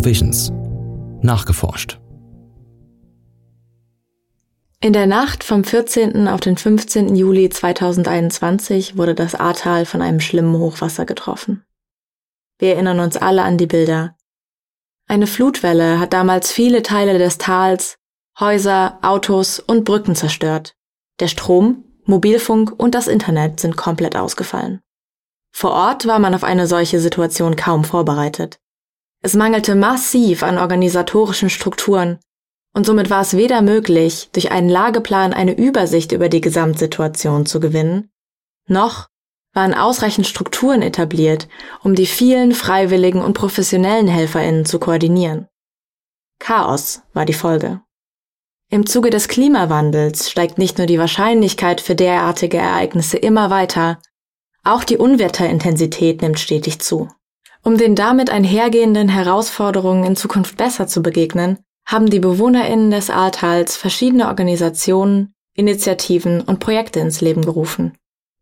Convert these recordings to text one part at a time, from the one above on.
Provisions. Nachgeforscht. In der Nacht vom 14. auf den 15. Juli 2021 wurde das Ahrtal von einem schlimmen Hochwasser getroffen. Wir erinnern uns alle an die Bilder. Eine Flutwelle hat damals viele Teile des Tals, Häuser, Autos und Brücken zerstört. Der Strom, Mobilfunk und das Internet sind komplett ausgefallen. Vor Ort war man auf eine solche Situation kaum vorbereitet. Es mangelte massiv an organisatorischen Strukturen, und somit war es weder möglich, durch einen Lageplan eine Übersicht über die Gesamtsituation zu gewinnen, noch waren ausreichend Strukturen etabliert, um die vielen freiwilligen und professionellen Helferinnen zu koordinieren. Chaos war die Folge. Im Zuge des Klimawandels steigt nicht nur die Wahrscheinlichkeit für derartige Ereignisse immer weiter, auch die Unwetterintensität nimmt stetig zu. Um den damit einhergehenden Herausforderungen in Zukunft besser zu begegnen, haben die BewohnerInnen des Ahrtals verschiedene Organisationen, Initiativen und Projekte ins Leben gerufen.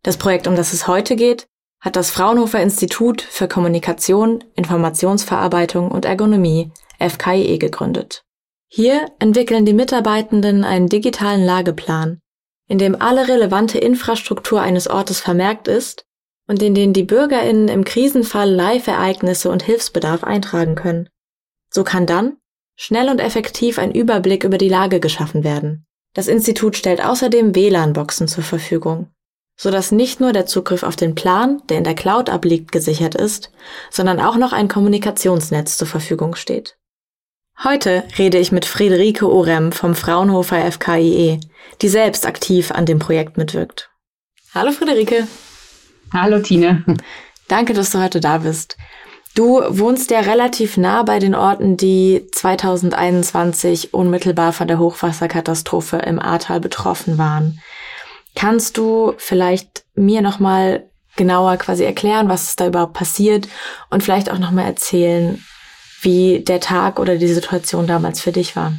Das Projekt, um das es heute geht, hat das Fraunhofer Institut für Kommunikation, Informationsverarbeitung und Ergonomie FKIE gegründet. Hier entwickeln die Mitarbeitenden einen digitalen Lageplan, in dem alle relevante Infrastruktur eines Ortes vermerkt ist und in den die BürgerInnen im Krisenfall Live-Ereignisse und Hilfsbedarf eintragen können. So kann dann schnell und effektiv ein Überblick über die Lage geschaffen werden. Das Institut stellt außerdem WLAN-Boxen zur Verfügung, so dass nicht nur der Zugriff auf den Plan, der in der Cloud abliegt, gesichert ist, sondern auch noch ein Kommunikationsnetz zur Verfügung steht. Heute rede ich mit Friederike Orem vom Fraunhofer FKIE, die selbst aktiv an dem Projekt mitwirkt. Hallo Friederike. Hallo Tine. Danke, dass du heute da bist. Du wohnst ja relativ nah bei den Orten, die 2021 unmittelbar von der Hochwasserkatastrophe im Ahrtal betroffen waren. Kannst du vielleicht mir nochmal genauer quasi erklären, was ist da überhaupt passiert und vielleicht auch nochmal erzählen, wie der Tag oder die Situation damals für dich war?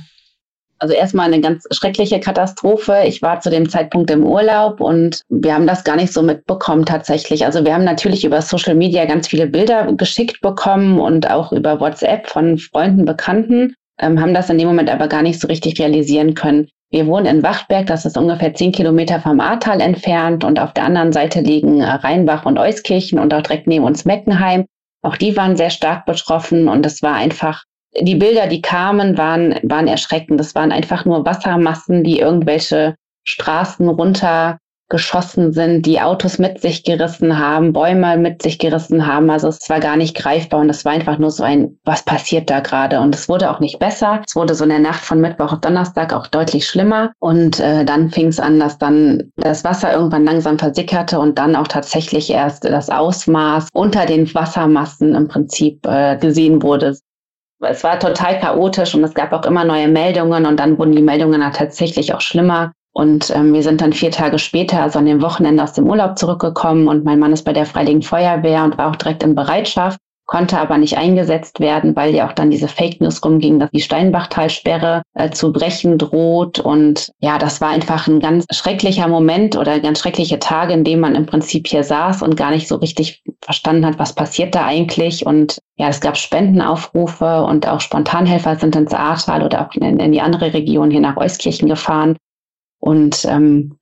Also erstmal eine ganz schreckliche Katastrophe. Ich war zu dem Zeitpunkt im Urlaub und wir haben das gar nicht so mitbekommen tatsächlich. Also wir haben natürlich über Social Media ganz viele Bilder geschickt bekommen und auch über WhatsApp von Freunden, Bekannten, ähm, haben das in dem Moment aber gar nicht so richtig realisieren können. Wir wohnen in Wachtberg, das ist ungefähr zehn Kilometer vom Ahrtal entfernt und auf der anderen Seite liegen äh, Rheinbach und Euskirchen und auch direkt neben uns Meckenheim. Auch die waren sehr stark betroffen und es war einfach die Bilder, die kamen, waren, waren erschreckend. Das waren einfach nur Wassermassen, die irgendwelche Straßen runtergeschossen sind, die Autos mit sich gerissen haben, Bäume mit sich gerissen haben. Also es war gar nicht greifbar und es war einfach nur so ein, was passiert da gerade? Und es wurde auch nicht besser. Es wurde so in der Nacht von Mittwoch auf Donnerstag auch deutlich schlimmer. Und äh, dann fing es an, dass dann das Wasser irgendwann langsam versickerte und dann auch tatsächlich erst das Ausmaß unter den Wassermassen im Prinzip äh, gesehen wurde es war total chaotisch und es gab auch immer neue Meldungen und dann wurden die Meldungen tatsächlich auch schlimmer. Und ähm, wir sind dann vier Tage später, also an dem Wochenende aus dem Urlaub zurückgekommen und mein Mann ist bei der Freiwilligen Feuerwehr und war auch direkt in Bereitschaft konnte aber nicht eingesetzt werden, weil ja auch dann diese Fake News rumging, dass die Steinbachtalsperre äh, zu brechen droht. Und ja, das war einfach ein ganz schrecklicher Moment oder ganz schreckliche Tage, in denen man im Prinzip hier saß und gar nicht so richtig verstanden hat, was passiert da eigentlich. Und ja, es gab Spendenaufrufe und auch Spontanhelfer sind ins Ahrtal oder auch in, in die andere Region hier nach Euskirchen gefahren und ähm,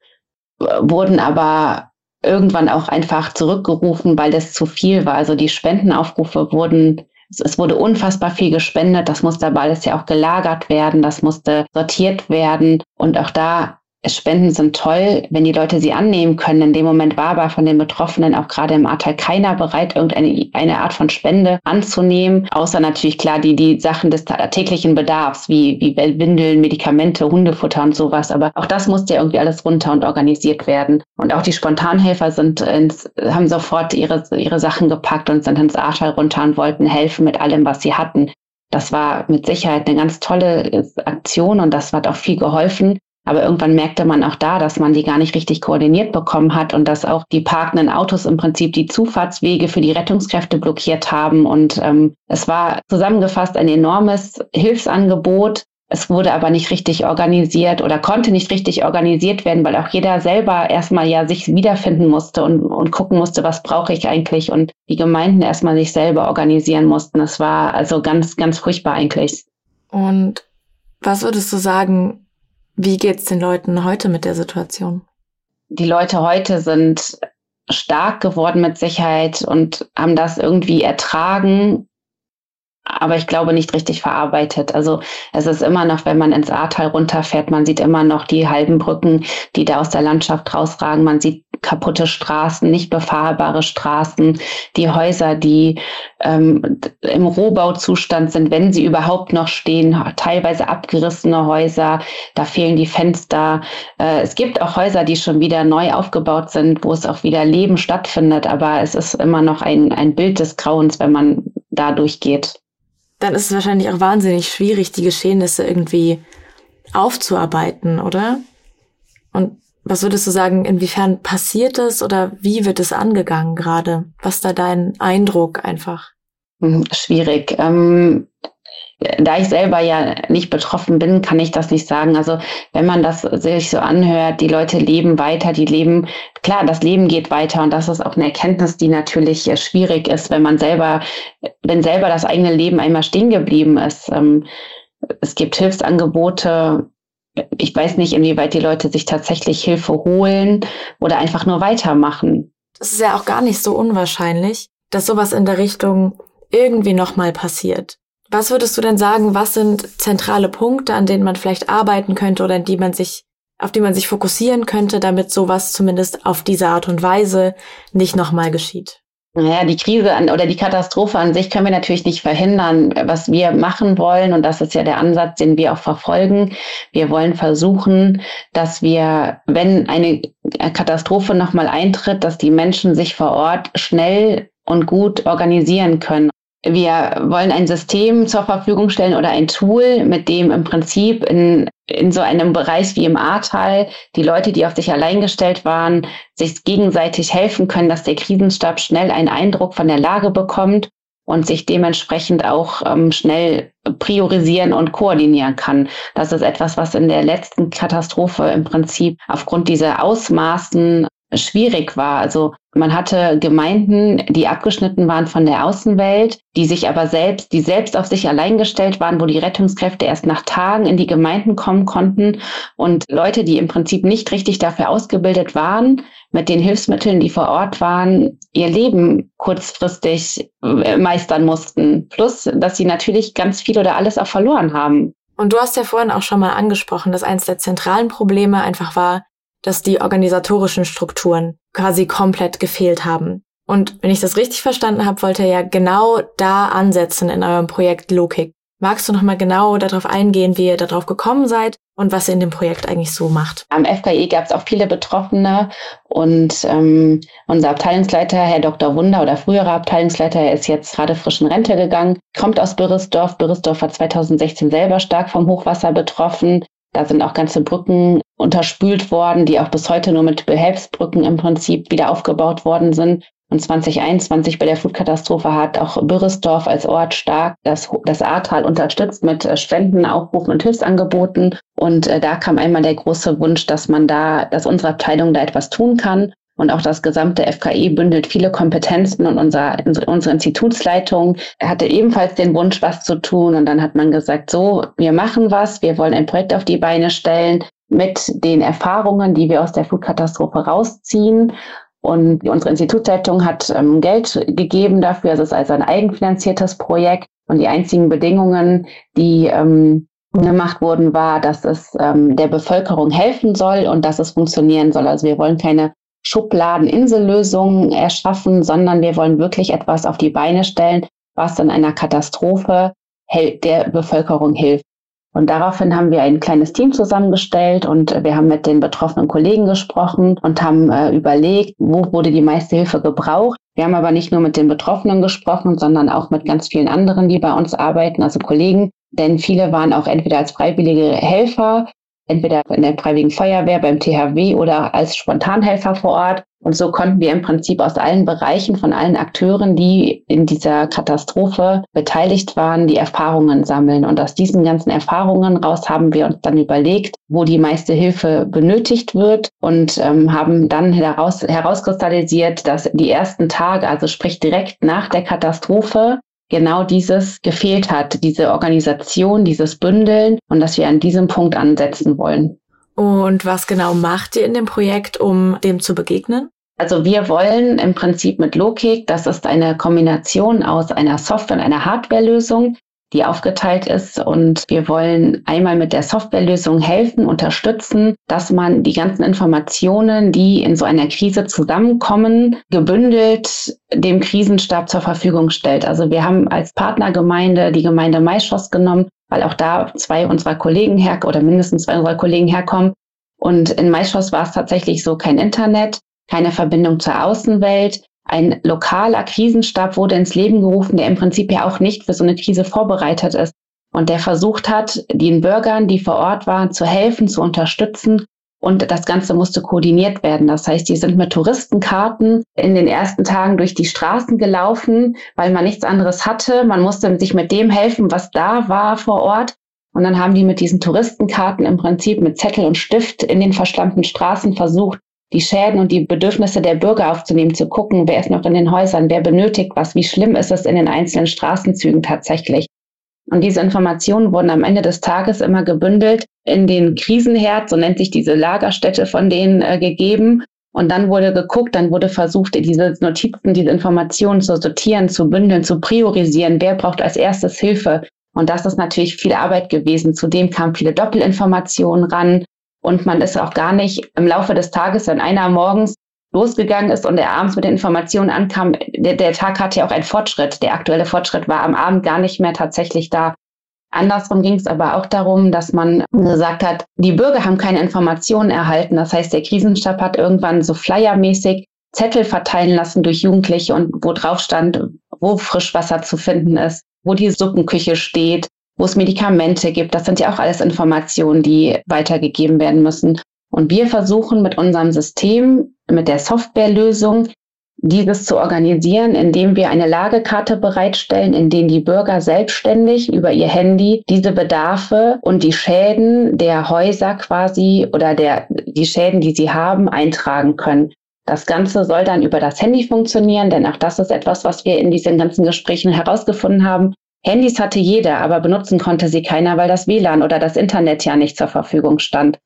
wurden aber irgendwann auch einfach zurückgerufen, weil das zu viel war. Also die Spendenaufrufe wurden, es wurde unfassbar viel gespendet. Das musste aber alles ja auch gelagert werden. Das musste sortiert werden. Und auch da Spenden sind toll, wenn die Leute sie annehmen können. In dem Moment war aber von den Betroffenen auch gerade im Ahrtal keiner bereit, irgendeine eine Art von Spende anzunehmen, außer natürlich klar die, die Sachen des täglichen Bedarfs, wie, wie Windeln, Medikamente, Hundefutter und sowas. Aber auch das musste ja irgendwie alles runter und organisiert werden. Und auch die Spontanhelfer sind ins, haben sofort ihre, ihre Sachen gepackt und sind ins Ahrtal runter und wollten helfen mit allem, was sie hatten. Das war mit Sicherheit eine ganz tolle Aktion und das hat auch viel geholfen. Aber irgendwann merkte man auch da, dass man die gar nicht richtig koordiniert bekommen hat und dass auch die parkenden Autos im Prinzip die Zufahrtswege für die Rettungskräfte blockiert haben. Und ähm, es war zusammengefasst ein enormes Hilfsangebot, Es wurde aber nicht richtig organisiert oder konnte nicht richtig organisiert werden, weil auch jeder selber erstmal ja sich wiederfinden musste und, und gucken musste, was brauche ich eigentlich und die Gemeinden erstmal sich selber organisieren mussten. Das war also ganz, ganz furchtbar eigentlich. Und was würdest du sagen, wie geht's den Leuten heute mit der Situation? Die Leute heute sind stark geworden mit Sicherheit und haben das irgendwie ertragen, aber ich glaube nicht richtig verarbeitet. Also es ist immer noch, wenn man ins Ahrtal runterfährt, man sieht immer noch die halben Brücken, die da aus der Landschaft rausragen. Man sieht kaputte Straßen, nicht befahrbare Straßen, die Häuser, die ähm, im Rohbauzustand sind, wenn sie überhaupt noch stehen, teilweise abgerissene Häuser, da fehlen die Fenster. Äh, es gibt auch Häuser, die schon wieder neu aufgebaut sind, wo es auch wieder Leben stattfindet, aber es ist immer noch ein, ein Bild des Grauens, wenn man da durchgeht. Dann ist es wahrscheinlich auch wahnsinnig schwierig, die Geschehnisse irgendwie aufzuarbeiten, oder? Und was würdest du sagen, inwiefern passiert es oder wie wird es angegangen gerade? Was ist da dein Eindruck einfach? Hm, schwierig. Ähm, da ich selber ja nicht betroffen bin, kann ich das nicht sagen. Also wenn man das sich so anhört, die Leute leben weiter, die leben, klar, das Leben geht weiter und das ist auch eine Erkenntnis, die natürlich schwierig ist, wenn man selber, wenn selber das eigene Leben einmal stehen geblieben ist. Ähm, es gibt Hilfsangebote, ich weiß nicht, inwieweit die Leute sich tatsächlich Hilfe holen oder einfach nur weitermachen. Das ist ja auch gar nicht so unwahrscheinlich, dass sowas in der Richtung irgendwie nochmal passiert. Was würdest du denn sagen, was sind zentrale Punkte, an denen man vielleicht arbeiten könnte oder die man sich, auf die man sich fokussieren könnte, damit sowas zumindest auf diese Art und Weise nicht nochmal geschieht? Naja, die Krise an, oder die Katastrophe an sich können wir natürlich nicht verhindern. Was wir machen wollen, und das ist ja der Ansatz, den wir auch verfolgen, wir wollen versuchen, dass wir, wenn eine Katastrophe nochmal eintritt, dass die Menschen sich vor Ort schnell und gut organisieren können. Wir wollen ein System zur Verfügung stellen oder ein Tool, mit dem im Prinzip in, in so einem Bereich wie im Ahrtal die Leute, die auf sich allein gestellt waren, sich gegenseitig helfen können, dass der Krisenstab schnell einen Eindruck von der Lage bekommt und sich dementsprechend auch ähm, schnell priorisieren und koordinieren kann. Das ist etwas, was in der letzten Katastrophe im Prinzip aufgrund dieser Ausmaßen schwierig war. Also man hatte Gemeinden, die abgeschnitten waren von der Außenwelt, die sich aber selbst, die selbst auf sich allein gestellt waren, wo die Rettungskräfte erst nach Tagen in die Gemeinden kommen konnten und Leute, die im Prinzip nicht richtig dafür ausgebildet waren, mit den Hilfsmitteln, die vor Ort waren, ihr Leben kurzfristig äh, meistern mussten. Plus, dass sie natürlich ganz viel oder alles auch verloren haben. Und du hast ja vorhin auch schon mal angesprochen, dass eines der zentralen Probleme einfach war, dass die organisatorischen Strukturen quasi komplett gefehlt haben. Und wenn ich das richtig verstanden habe, wollt ihr ja genau da ansetzen in eurem Projekt Logik. Magst du noch mal genau darauf eingehen, wie ihr darauf gekommen seid und was ihr in dem Projekt eigentlich so macht? Am FKI gab es auch viele Betroffene und ähm, unser Abteilungsleiter, Herr Dr. Wunder oder früherer Abteilungsleiter, er ist jetzt gerade frisch in Rente gegangen, kommt aus Bürresdorf. Bürresdorf war 2016 selber stark vom Hochwasser betroffen. Da sind auch ganze Brücken unterspült worden, die auch bis heute nur mit Behelfsbrücken im Prinzip wieder aufgebaut worden sind. Und 2021 bei der Flutkatastrophe hat auch Bürresdorf als Ort stark das, das Ahrtal unterstützt mit äh, Spendenaufrufen und Hilfsangeboten. Und äh, da kam einmal der große Wunsch, dass man da, dass unsere Abteilung da etwas tun kann. Und auch das gesamte FKI bündelt viele Kompetenzen und unser, unsere Institutsleitung hatte ebenfalls den Wunsch, was zu tun. Und dann hat man gesagt, so, wir machen was, wir wollen ein Projekt auf die Beine stellen mit den Erfahrungen, die wir aus der Flutkatastrophe rausziehen. Und unsere Institutsleitung hat ähm, Geld gegeben dafür. Es ist also ein eigenfinanziertes Projekt. Und die einzigen Bedingungen, die ähm, gemacht wurden, war, dass es ähm, der Bevölkerung helfen soll und dass es funktionieren soll. Also wir wollen keine Schubladen-Insellösungen erschaffen, sondern wir wollen wirklich etwas auf die Beine stellen, was in einer Katastrophe der Bevölkerung hilft. Und daraufhin haben wir ein kleines Team zusammengestellt und wir haben mit den betroffenen Kollegen gesprochen und haben äh, überlegt, wo wurde die meiste Hilfe gebraucht. Wir haben aber nicht nur mit den Betroffenen gesprochen, sondern auch mit ganz vielen anderen, die bei uns arbeiten, also Kollegen. Denn viele waren auch entweder als freiwillige Helfer entweder in der Freiwilligen Feuerwehr, beim THW oder als Spontanhelfer vor Ort. Und so konnten wir im Prinzip aus allen Bereichen, von allen Akteuren, die in dieser Katastrophe beteiligt waren, die Erfahrungen sammeln. Und aus diesen ganzen Erfahrungen raus haben wir uns dann überlegt, wo die meiste Hilfe benötigt wird und ähm, haben dann heraus, herauskristallisiert, dass die ersten Tage, also sprich direkt nach der Katastrophe, genau dieses gefehlt hat, diese Organisation, dieses Bündeln und dass wir an diesem Punkt ansetzen wollen. Und was genau macht ihr in dem Projekt, um dem zu begegnen? Also wir wollen im Prinzip mit Logik, das ist eine Kombination aus einer Software und einer Hardwarelösung, die aufgeteilt ist. Und wir wollen einmal mit der Softwarelösung helfen, unterstützen, dass man die ganzen Informationen, die in so einer Krise zusammenkommen, gebündelt dem Krisenstab zur Verfügung stellt. Also wir haben als Partnergemeinde die Gemeinde Maischoss genommen, weil auch da zwei unserer Kollegen her oder mindestens zwei unserer Kollegen herkommen. Und in Maischoss war es tatsächlich so kein Internet, keine Verbindung zur Außenwelt. Ein lokaler Krisenstab wurde ins Leben gerufen, der im Prinzip ja auch nicht für so eine Krise vorbereitet ist und der versucht hat, den Bürgern, die vor Ort waren, zu helfen, zu unterstützen. Und das Ganze musste koordiniert werden. Das heißt, die sind mit Touristenkarten in den ersten Tagen durch die Straßen gelaufen, weil man nichts anderes hatte. Man musste sich mit dem helfen, was da war vor Ort. Und dann haben die mit diesen Touristenkarten im Prinzip mit Zettel und Stift in den verschlammten Straßen versucht, die Schäden und die Bedürfnisse der Bürger aufzunehmen, zu gucken, wer ist noch in den Häusern, wer benötigt was, wie schlimm ist es in den einzelnen Straßenzügen tatsächlich. Und diese Informationen wurden am Ende des Tages immer gebündelt in den Krisenherd, so nennt sich diese Lagerstätte von denen äh, gegeben. Und dann wurde geguckt, dann wurde versucht, diese Notizen, diese Informationen zu sortieren, zu bündeln, zu priorisieren. Wer braucht als erstes Hilfe? Und das ist natürlich viel Arbeit gewesen. Zudem kamen viele Doppelinformationen ran. Und man ist auch gar nicht im Laufe des Tages, wenn einer morgens losgegangen ist und er abends mit den Informationen ankam, der, der Tag hatte ja auch einen Fortschritt. Der aktuelle Fortschritt war am Abend gar nicht mehr tatsächlich da. Andersrum ging es aber auch darum, dass man gesagt hat, die Bürger haben keine Informationen erhalten. Das heißt, der Krisenstab hat irgendwann so flyermäßig Zettel verteilen lassen durch Jugendliche und wo drauf stand, wo Frischwasser zu finden ist, wo die Suppenküche steht, wo es Medikamente gibt. Das sind ja auch alles Informationen, die weitergegeben werden müssen. Und wir versuchen mit unserem System, mit der Softwarelösung, dieses zu organisieren, indem wir eine Lagekarte bereitstellen, in denen die Bürger selbstständig über ihr Handy diese Bedarfe und die Schäden der Häuser quasi oder der, die Schäden, die sie haben, eintragen können. Das Ganze soll dann über das Handy funktionieren, denn auch das ist etwas, was wir in diesen ganzen Gesprächen herausgefunden haben. Handys hatte jeder, aber benutzen konnte sie keiner, weil das WLAN oder das Internet ja nicht zur Verfügung stand.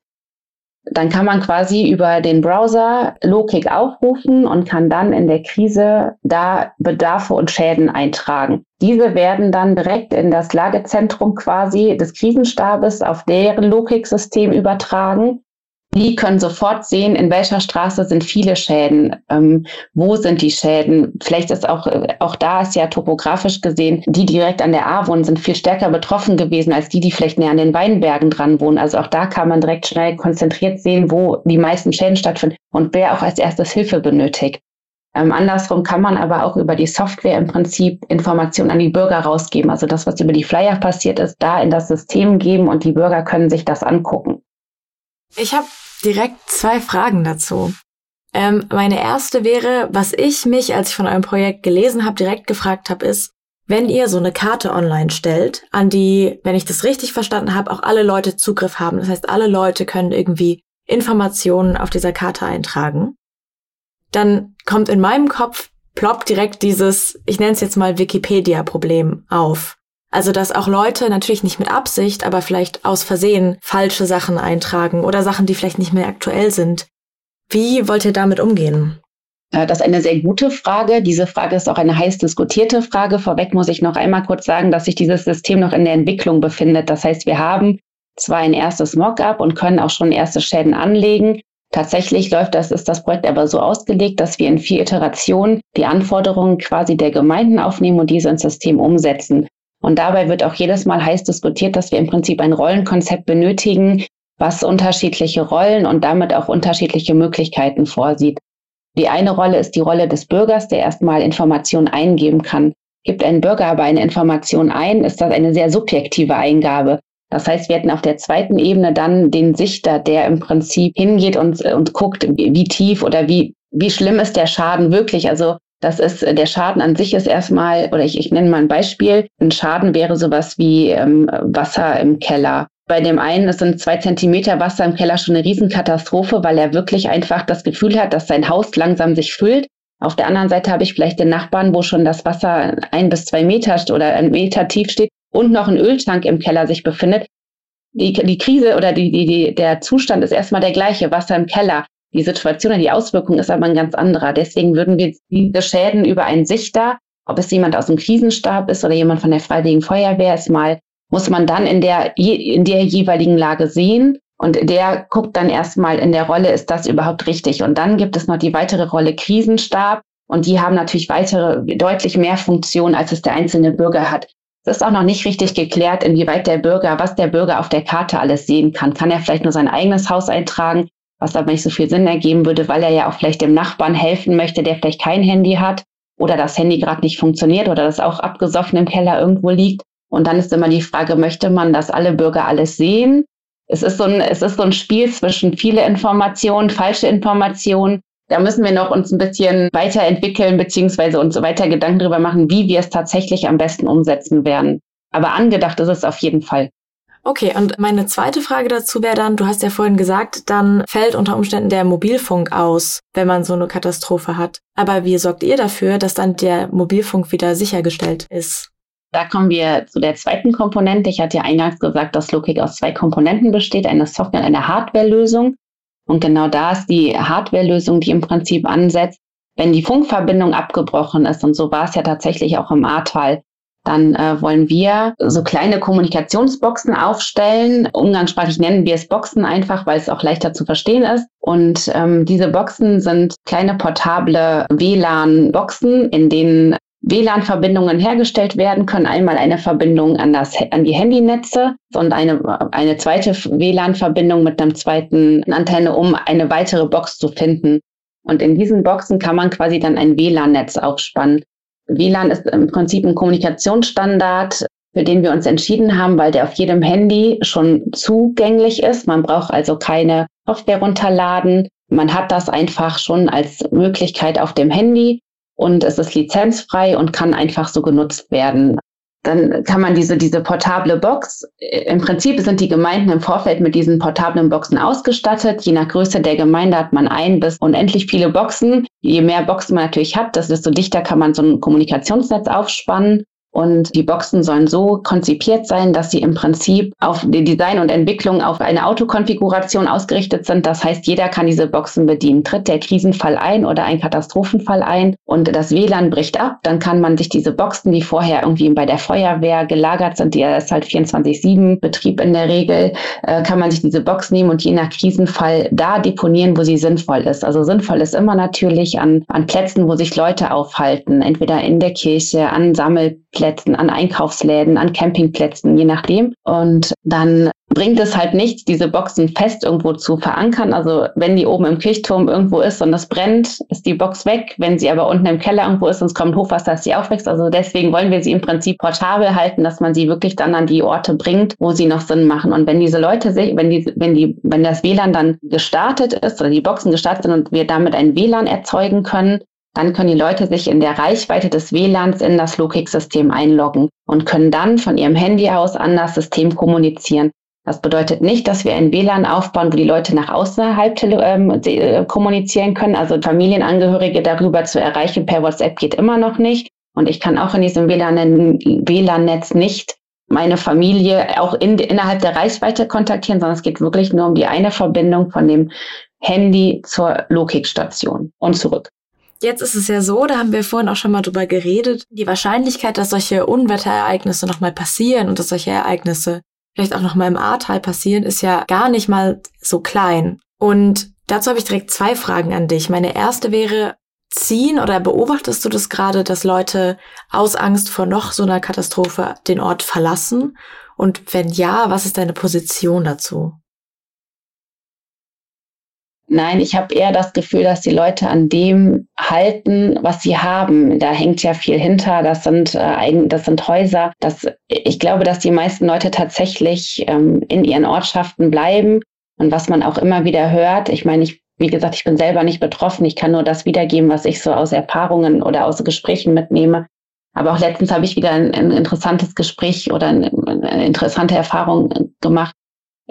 Dann kann man quasi über den Browser Logik aufrufen und kann dann in der Krise da Bedarfe und Schäden eintragen. Diese werden dann direkt in das Lagezentrum quasi des Krisenstabes auf deren Logiksystem übertragen die können sofort sehen, in welcher Straße sind viele Schäden, ähm, wo sind die Schäden. Vielleicht ist auch, auch da ist ja topografisch gesehen, die direkt an der A wohnen, sind viel stärker betroffen gewesen als die, die vielleicht näher an den Weinbergen dran wohnen. Also auch da kann man direkt schnell konzentriert sehen, wo die meisten Schäden stattfinden und wer auch als erstes Hilfe benötigt. Ähm, andersrum kann man aber auch über die Software im Prinzip Informationen an die Bürger rausgeben. Also das, was über die Flyer passiert ist, da in das System geben und die Bürger können sich das angucken. Ich habe direkt zwei Fragen dazu. Ähm, meine erste wäre, was ich mich, als ich von eurem Projekt gelesen habe, direkt gefragt habe, ist, wenn ihr so eine Karte online stellt, an die, wenn ich das richtig verstanden habe, auch alle Leute Zugriff haben. Das heißt, alle Leute können irgendwie Informationen auf dieser Karte eintragen. Dann kommt in meinem Kopf, ploppt direkt dieses, ich nenne es jetzt mal Wikipedia-Problem auf. Also, dass auch Leute natürlich nicht mit Absicht, aber vielleicht aus Versehen falsche Sachen eintragen oder Sachen, die vielleicht nicht mehr aktuell sind. Wie wollt ihr damit umgehen? Äh, das ist eine sehr gute Frage. Diese Frage ist auch eine heiß diskutierte Frage. Vorweg muss ich noch einmal kurz sagen, dass sich dieses System noch in der Entwicklung befindet. Das heißt, wir haben zwar ein erstes Mockup und können auch schon erste Schäden anlegen. Tatsächlich läuft das, ist das Projekt aber so ausgelegt, dass wir in vier Iterationen die Anforderungen quasi der Gemeinden aufnehmen und diese ins System umsetzen. Und dabei wird auch jedes Mal heiß diskutiert, dass wir im Prinzip ein Rollenkonzept benötigen, was unterschiedliche Rollen und damit auch unterschiedliche Möglichkeiten vorsieht. Die eine Rolle ist die Rolle des Bürgers, der erstmal Informationen eingeben kann. Gibt ein Bürger aber eine Information ein, ist das eine sehr subjektive Eingabe. Das heißt, wir hätten auf der zweiten Ebene dann den Sichter, der im Prinzip hingeht und, und guckt, wie tief oder wie, wie schlimm ist der Schaden wirklich. Also das ist, der Schaden an sich ist erstmal, oder ich, ich nenne mal ein Beispiel, ein Schaden wäre sowas wie ähm, Wasser im Keller. Bei dem einen sind zwei Zentimeter Wasser im Keller schon eine Riesenkatastrophe, weil er wirklich einfach das Gefühl hat, dass sein Haus langsam sich füllt. Auf der anderen Seite habe ich vielleicht den Nachbarn, wo schon das Wasser ein bis zwei Meter oder ein Meter tief steht und noch ein Öltank im Keller sich befindet, die, die Krise oder die, die, die, der Zustand ist erstmal der gleiche, Wasser im Keller. Die Situation und die Auswirkung ist aber ein ganz anderer. Deswegen würden wir diese Schäden über einen Sichter, ob es jemand aus dem Krisenstab ist oder jemand von der Freiwilligen Feuerwehr ist, mal, muss man dann in der, in der jeweiligen Lage sehen. Und der guckt dann erstmal in der Rolle, ist das überhaupt richtig? Und dann gibt es noch die weitere Rolle Krisenstab. Und die haben natürlich weitere, deutlich mehr Funktionen, als es der einzelne Bürger hat. Es ist auch noch nicht richtig geklärt, inwieweit der Bürger, was der Bürger auf der Karte alles sehen kann. Kann er vielleicht nur sein eigenes Haus eintragen, was aber nicht so viel Sinn ergeben würde, weil er ja auch vielleicht dem Nachbarn helfen möchte, der vielleicht kein Handy hat oder das Handy gerade nicht funktioniert oder das auch abgesoffen im Keller irgendwo liegt. Und dann ist immer die Frage, möchte man, dass alle Bürger alles sehen? Es ist so ein, es ist so ein Spiel zwischen viele Informationen, falsche Informationen da müssen wir noch uns ein bisschen weiterentwickeln, beziehungsweise uns weiter Gedanken darüber machen, wie wir es tatsächlich am besten umsetzen werden. Aber angedacht ist es auf jeden Fall. Okay, und meine zweite Frage dazu wäre dann, du hast ja vorhin gesagt, dann fällt unter Umständen der Mobilfunk aus, wenn man so eine Katastrophe hat. Aber wie sorgt ihr dafür, dass dann der Mobilfunk wieder sichergestellt ist? Da kommen wir zu der zweiten Komponente. Ich hatte ja eingangs gesagt, dass Logik aus zwei Komponenten besteht, eine Software und eine Hardware-Lösung. Und genau da ist die Hardware-Lösung, die im Prinzip ansetzt, wenn die Funkverbindung abgebrochen ist, und so war es ja tatsächlich auch im Ahrtal, dann äh, wollen wir so kleine Kommunikationsboxen aufstellen. Umgangssprachlich nennen wir es Boxen einfach, weil es auch leichter zu verstehen ist. Und ähm, diese Boxen sind kleine portable WLAN-Boxen, in denen WLAN-Verbindungen hergestellt werden können. Einmal eine Verbindung an, das, an die Handynetze und eine, eine zweite WLAN-Verbindung mit einem zweiten Antenne, um eine weitere Box zu finden. Und in diesen Boxen kann man quasi dann ein WLAN-Netz aufspannen. WLAN ist im Prinzip ein Kommunikationsstandard, für den wir uns entschieden haben, weil der auf jedem Handy schon zugänglich ist. Man braucht also keine Software runterladen. Man hat das einfach schon als Möglichkeit auf dem Handy und es ist lizenzfrei und kann einfach so genutzt werden. Dann kann man diese, diese portable Box, im Prinzip sind die Gemeinden im Vorfeld mit diesen portablen Boxen ausgestattet. Je nach Größe der Gemeinde hat man ein bis unendlich viele Boxen. Je mehr Boxen man natürlich hat, desto dichter kann man so ein Kommunikationsnetz aufspannen. Und die Boxen sollen so konzipiert sein, dass sie im Prinzip auf die Design und Entwicklung auf eine Autokonfiguration ausgerichtet sind. Das heißt, jeder kann diese Boxen bedienen. Tritt der Krisenfall ein oder ein Katastrophenfall ein und das WLAN bricht ab, dann kann man sich diese Boxen, die vorher irgendwie bei der Feuerwehr gelagert sind, die ist halt 24-7 Betrieb in der Regel, äh, kann man sich diese Box nehmen und je nach Krisenfall da deponieren, wo sie sinnvoll ist. Also sinnvoll ist immer natürlich an, an Plätzen, wo sich Leute aufhalten, entweder in der Kirche, an Sammelplätzen, Plätzen, an Einkaufsläden, an Campingplätzen, je nachdem. Und dann bringt es halt nichts, diese Boxen fest irgendwo zu verankern. Also wenn die oben im Kirchturm irgendwo ist und es brennt, ist die Box weg. Wenn sie aber unten im Keller irgendwo ist und es kommt Hochwasser, ist sie aufwächst. Also deswegen wollen wir sie im Prinzip portabel halten, dass man sie wirklich dann an die Orte bringt, wo sie noch Sinn machen. Und wenn diese Leute sich, wenn die, wenn die, wenn das WLAN dann gestartet ist oder die Boxen gestartet sind und wir damit ein WLAN erzeugen können, dann können die Leute sich in der Reichweite des WLANs in das Logik-System einloggen und können dann von ihrem Handy aus an das System kommunizieren. Das bedeutet nicht, dass wir ein WLAN aufbauen, wo die Leute nach außerhalb ähm, äh, kommunizieren können. Also Familienangehörige darüber zu erreichen per WhatsApp geht immer noch nicht. Und ich kann auch in diesem WLAN-Netz nicht meine Familie auch in, innerhalb der Reichweite kontaktieren, sondern es geht wirklich nur um die eine Verbindung von dem Handy zur Logikstation und zurück. Jetzt ist es ja so, da haben wir vorhin auch schon mal drüber geredet, die Wahrscheinlichkeit, dass solche Unwetterereignisse nochmal passieren und dass solche Ereignisse vielleicht auch nochmal im Ahrtal passieren, ist ja gar nicht mal so klein. Und dazu habe ich direkt zwei Fragen an dich. Meine erste wäre, ziehen oder beobachtest du das gerade, dass Leute aus Angst vor noch so einer Katastrophe den Ort verlassen? Und wenn ja, was ist deine Position dazu? Nein, ich habe eher das Gefühl, dass die Leute an dem halten, was sie haben. Da hängt ja viel hinter. Das sind äh, das sind Häuser. Das, ich glaube, dass die meisten Leute tatsächlich ähm, in ihren Ortschaften bleiben. Und was man auch immer wieder hört, ich meine, ich wie gesagt, ich bin selber nicht betroffen. Ich kann nur das wiedergeben, was ich so aus Erfahrungen oder aus Gesprächen mitnehme. Aber auch letztens habe ich wieder ein, ein interessantes Gespräch oder eine, eine interessante Erfahrung gemacht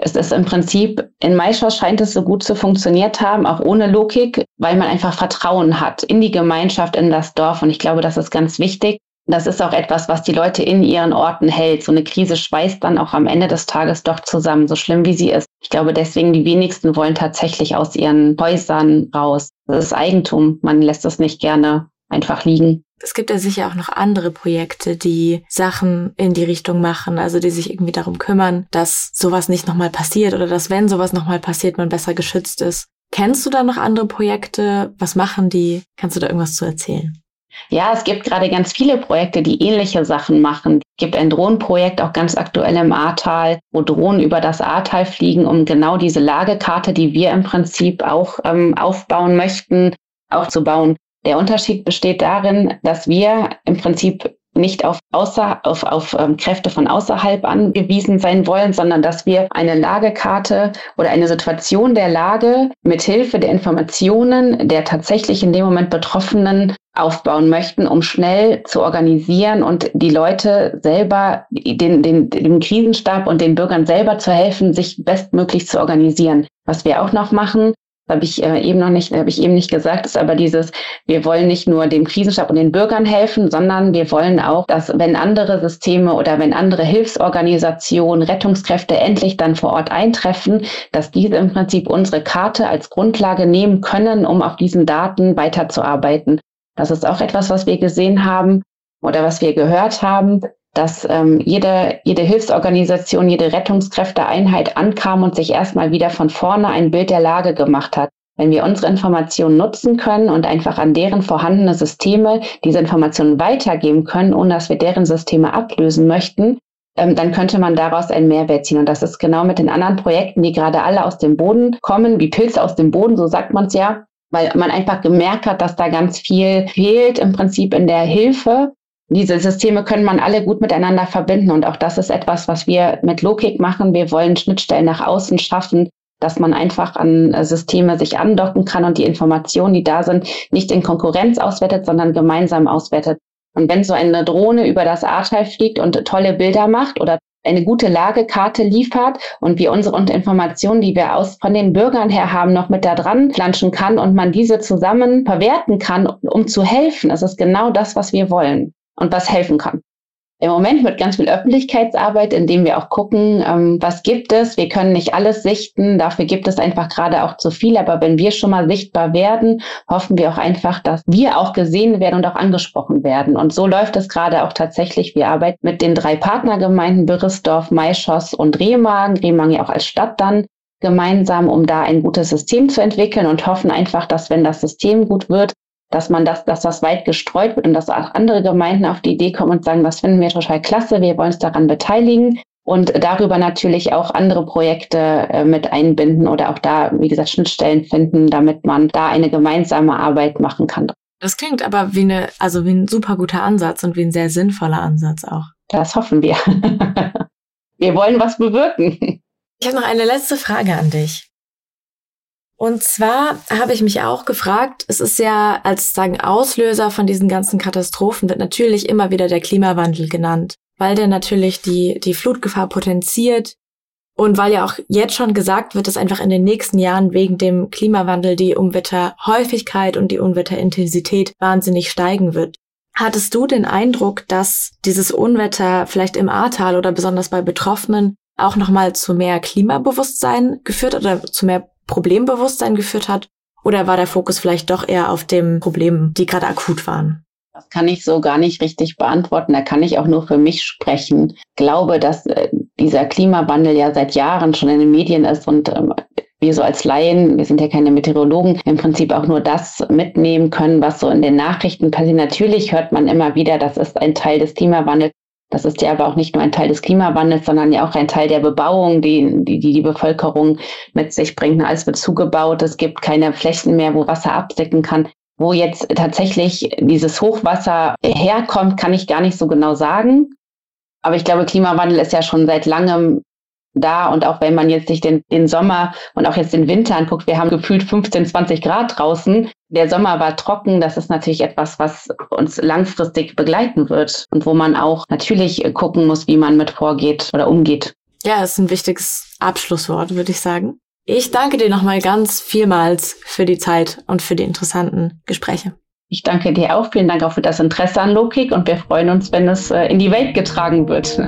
es ist im Prinzip, in Maischoss scheint es so gut zu funktioniert haben, auch ohne Logik, weil man einfach Vertrauen hat in die Gemeinschaft, in das Dorf. Und ich glaube, das ist ganz wichtig. Das ist auch etwas, was die Leute in ihren Orten hält. So eine Krise schweißt dann auch am Ende des Tages doch zusammen, so schlimm wie sie ist. Ich glaube, deswegen die wenigsten wollen tatsächlich aus ihren Häusern raus. Das ist Eigentum. Man lässt es nicht gerne einfach liegen. Es gibt ja sicher auch noch andere Projekte, die Sachen in die Richtung machen, also die sich irgendwie darum kümmern, dass sowas nicht nochmal passiert oder dass, wenn sowas nochmal passiert, man besser geschützt ist. Kennst du da noch andere Projekte? Was machen die? Kannst du da irgendwas zu erzählen? Ja, es gibt gerade ganz viele Projekte, die ähnliche Sachen machen. Es gibt ein Drohnenprojekt, auch ganz aktuell im Ahrtal, wo Drohnen über das Ahrtal fliegen, um genau diese Lagekarte, die wir im Prinzip auch ähm, aufbauen möchten, auch zu bauen. Der Unterschied besteht darin, dass wir im Prinzip nicht auf, außer, auf, auf ähm, Kräfte von außerhalb angewiesen sein wollen, sondern dass wir eine Lagekarte oder eine Situation der Lage mit Hilfe der Informationen der tatsächlich in dem Moment Betroffenen aufbauen möchten, um schnell zu organisieren und die Leute selber, den, den, dem Krisenstab und den Bürgern selber zu helfen, sich bestmöglich zu organisieren. Was wir auch noch machen, habe ich äh, eben noch nicht, habe ich eben nicht gesagt, ist aber dieses, wir wollen nicht nur dem Krisenstab und den Bürgern helfen, sondern wir wollen auch, dass wenn andere Systeme oder wenn andere Hilfsorganisationen, Rettungskräfte endlich dann vor Ort eintreffen, dass diese im Prinzip unsere Karte als Grundlage nehmen können, um auf diesen Daten weiterzuarbeiten. Das ist auch etwas, was wir gesehen haben oder was wir gehört haben, dass ähm, jede, jede Hilfsorganisation, jede Rettungskräfteeinheit ankam und sich erstmal wieder von vorne ein Bild der Lage gemacht hat. Wenn wir unsere Informationen nutzen können und einfach an deren vorhandene Systeme diese Informationen weitergeben können, ohne dass wir deren Systeme ablösen möchten, ähm, dann könnte man daraus einen Mehrwert ziehen. Und das ist genau mit den anderen Projekten, die gerade alle aus dem Boden kommen, wie Pilze aus dem Boden, so sagt man es ja, weil man einfach gemerkt hat, dass da ganz viel fehlt im Prinzip in der Hilfe diese Systeme können man alle gut miteinander verbinden. Und auch das ist etwas, was wir mit Logik machen. Wir wollen Schnittstellen nach außen schaffen, dass man einfach an äh, Systeme sich andocken kann und die Informationen, die da sind, nicht in Konkurrenz auswertet, sondern gemeinsam auswertet. Und wenn so eine Drohne über das Ahrtal fliegt und tolle Bilder macht oder eine gute Lagekarte liefert und wir unsere Informationen, die wir aus von den Bürgern her haben, noch mit da dran planschen kann und man diese zusammen verwerten kann, um zu helfen. Das ist genau das, was wir wollen und was helfen kann. Im Moment wird ganz viel Öffentlichkeitsarbeit, indem wir auch gucken, ähm, was gibt es. Wir können nicht alles sichten, dafür gibt es einfach gerade auch zu viel. Aber wenn wir schon mal sichtbar werden, hoffen wir auch einfach, dass wir auch gesehen werden und auch angesprochen werden. Und so läuft es gerade auch tatsächlich. Wir arbeiten mit den drei Partnergemeinden Bürresdorf, Maischoss und Remagen, Remagen ja auch als Stadt dann gemeinsam, um da ein gutes System zu entwickeln und hoffen einfach, dass wenn das System gut wird, dass man das, dass das weit gestreut wird und dass auch andere Gemeinden auf die Idee kommen und sagen, das finden wir total klasse, wir wollen uns daran beteiligen und darüber natürlich auch andere Projekte äh, mit einbinden oder auch da, wie gesagt, Schnittstellen finden, damit man da eine gemeinsame Arbeit machen kann. Das klingt aber wie eine, also wie ein super guter Ansatz und wie ein sehr sinnvoller Ansatz auch. Das hoffen wir. wir wollen was bewirken. Ich habe noch eine letzte Frage an dich. Und zwar habe ich mich auch gefragt, es ist ja als sagen Auslöser von diesen ganzen Katastrophen wird natürlich immer wieder der Klimawandel genannt, weil der natürlich die, die Flutgefahr potenziert und weil ja auch jetzt schon gesagt wird, dass einfach in den nächsten Jahren wegen dem Klimawandel die Unwetterhäufigkeit und die Unwetterintensität wahnsinnig steigen wird. Hattest du den Eindruck, dass dieses Unwetter vielleicht im Ahrtal oder besonders bei Betroffenen auch nochmal zu mehr Klimabewusstsein geführt oder zu mehr Problembewusstsein geführt hat? Oder war der Fokus vielleicht doch eher auf dem Problem, die gerade akut waren? Das kann ich so gar nicht richtig beantworten. Da kann ich auch nur für mich sprechen. Ich glaube, dass äh, dieser Klimawandel ja seit Jahren schon in den Medien ist und ähm, wir so als Laien, wir sind ja keine Meteorologen, im Prinzip auch nur das mitnehmen können, was so in den Nachrichten passiert. Natürlich hört man immer wieder, das ist ein Teil des Klimawandels. Das ist ja aber auch nicht nur ein Teil des Klimawandels, sondern ja auch ein Teil der Bebauung, die die, die, die Bevölkerung mit sich bringt. Alles wird zugebaut, es gibt keine Flächen mehr, wo Wasser abdecken kann. Wo jetzt tatsächlich dieses Hochwasser herkommt, kann ich gar nicht so genau sagen. Aber ich glaube, Klimawandel ist ja schon seit langem da. Und auch wenn man jetzt sich den, den Sommer und auch jetzt den Winter anguckt, wir haben gefühlt 15, 20 Grad draußen. Der Sommer war trocken. Das ist natürlich etwas, was uns langfristig begleiten wird und wo man auch natürlich gucken muss, wie man mit vorgeht oder umgeht. Ja, ist ein wichtiges Abschlusswort, würde ich sagen. Ich danke dir nochmal ganz vielmals für die Zeit und für die interessanten Gespräche. Ich danke dir auch. Vielen Dank auch für das Interesse an Logik und wir freuen uns, wenn es äh, in die Welt getragen wird.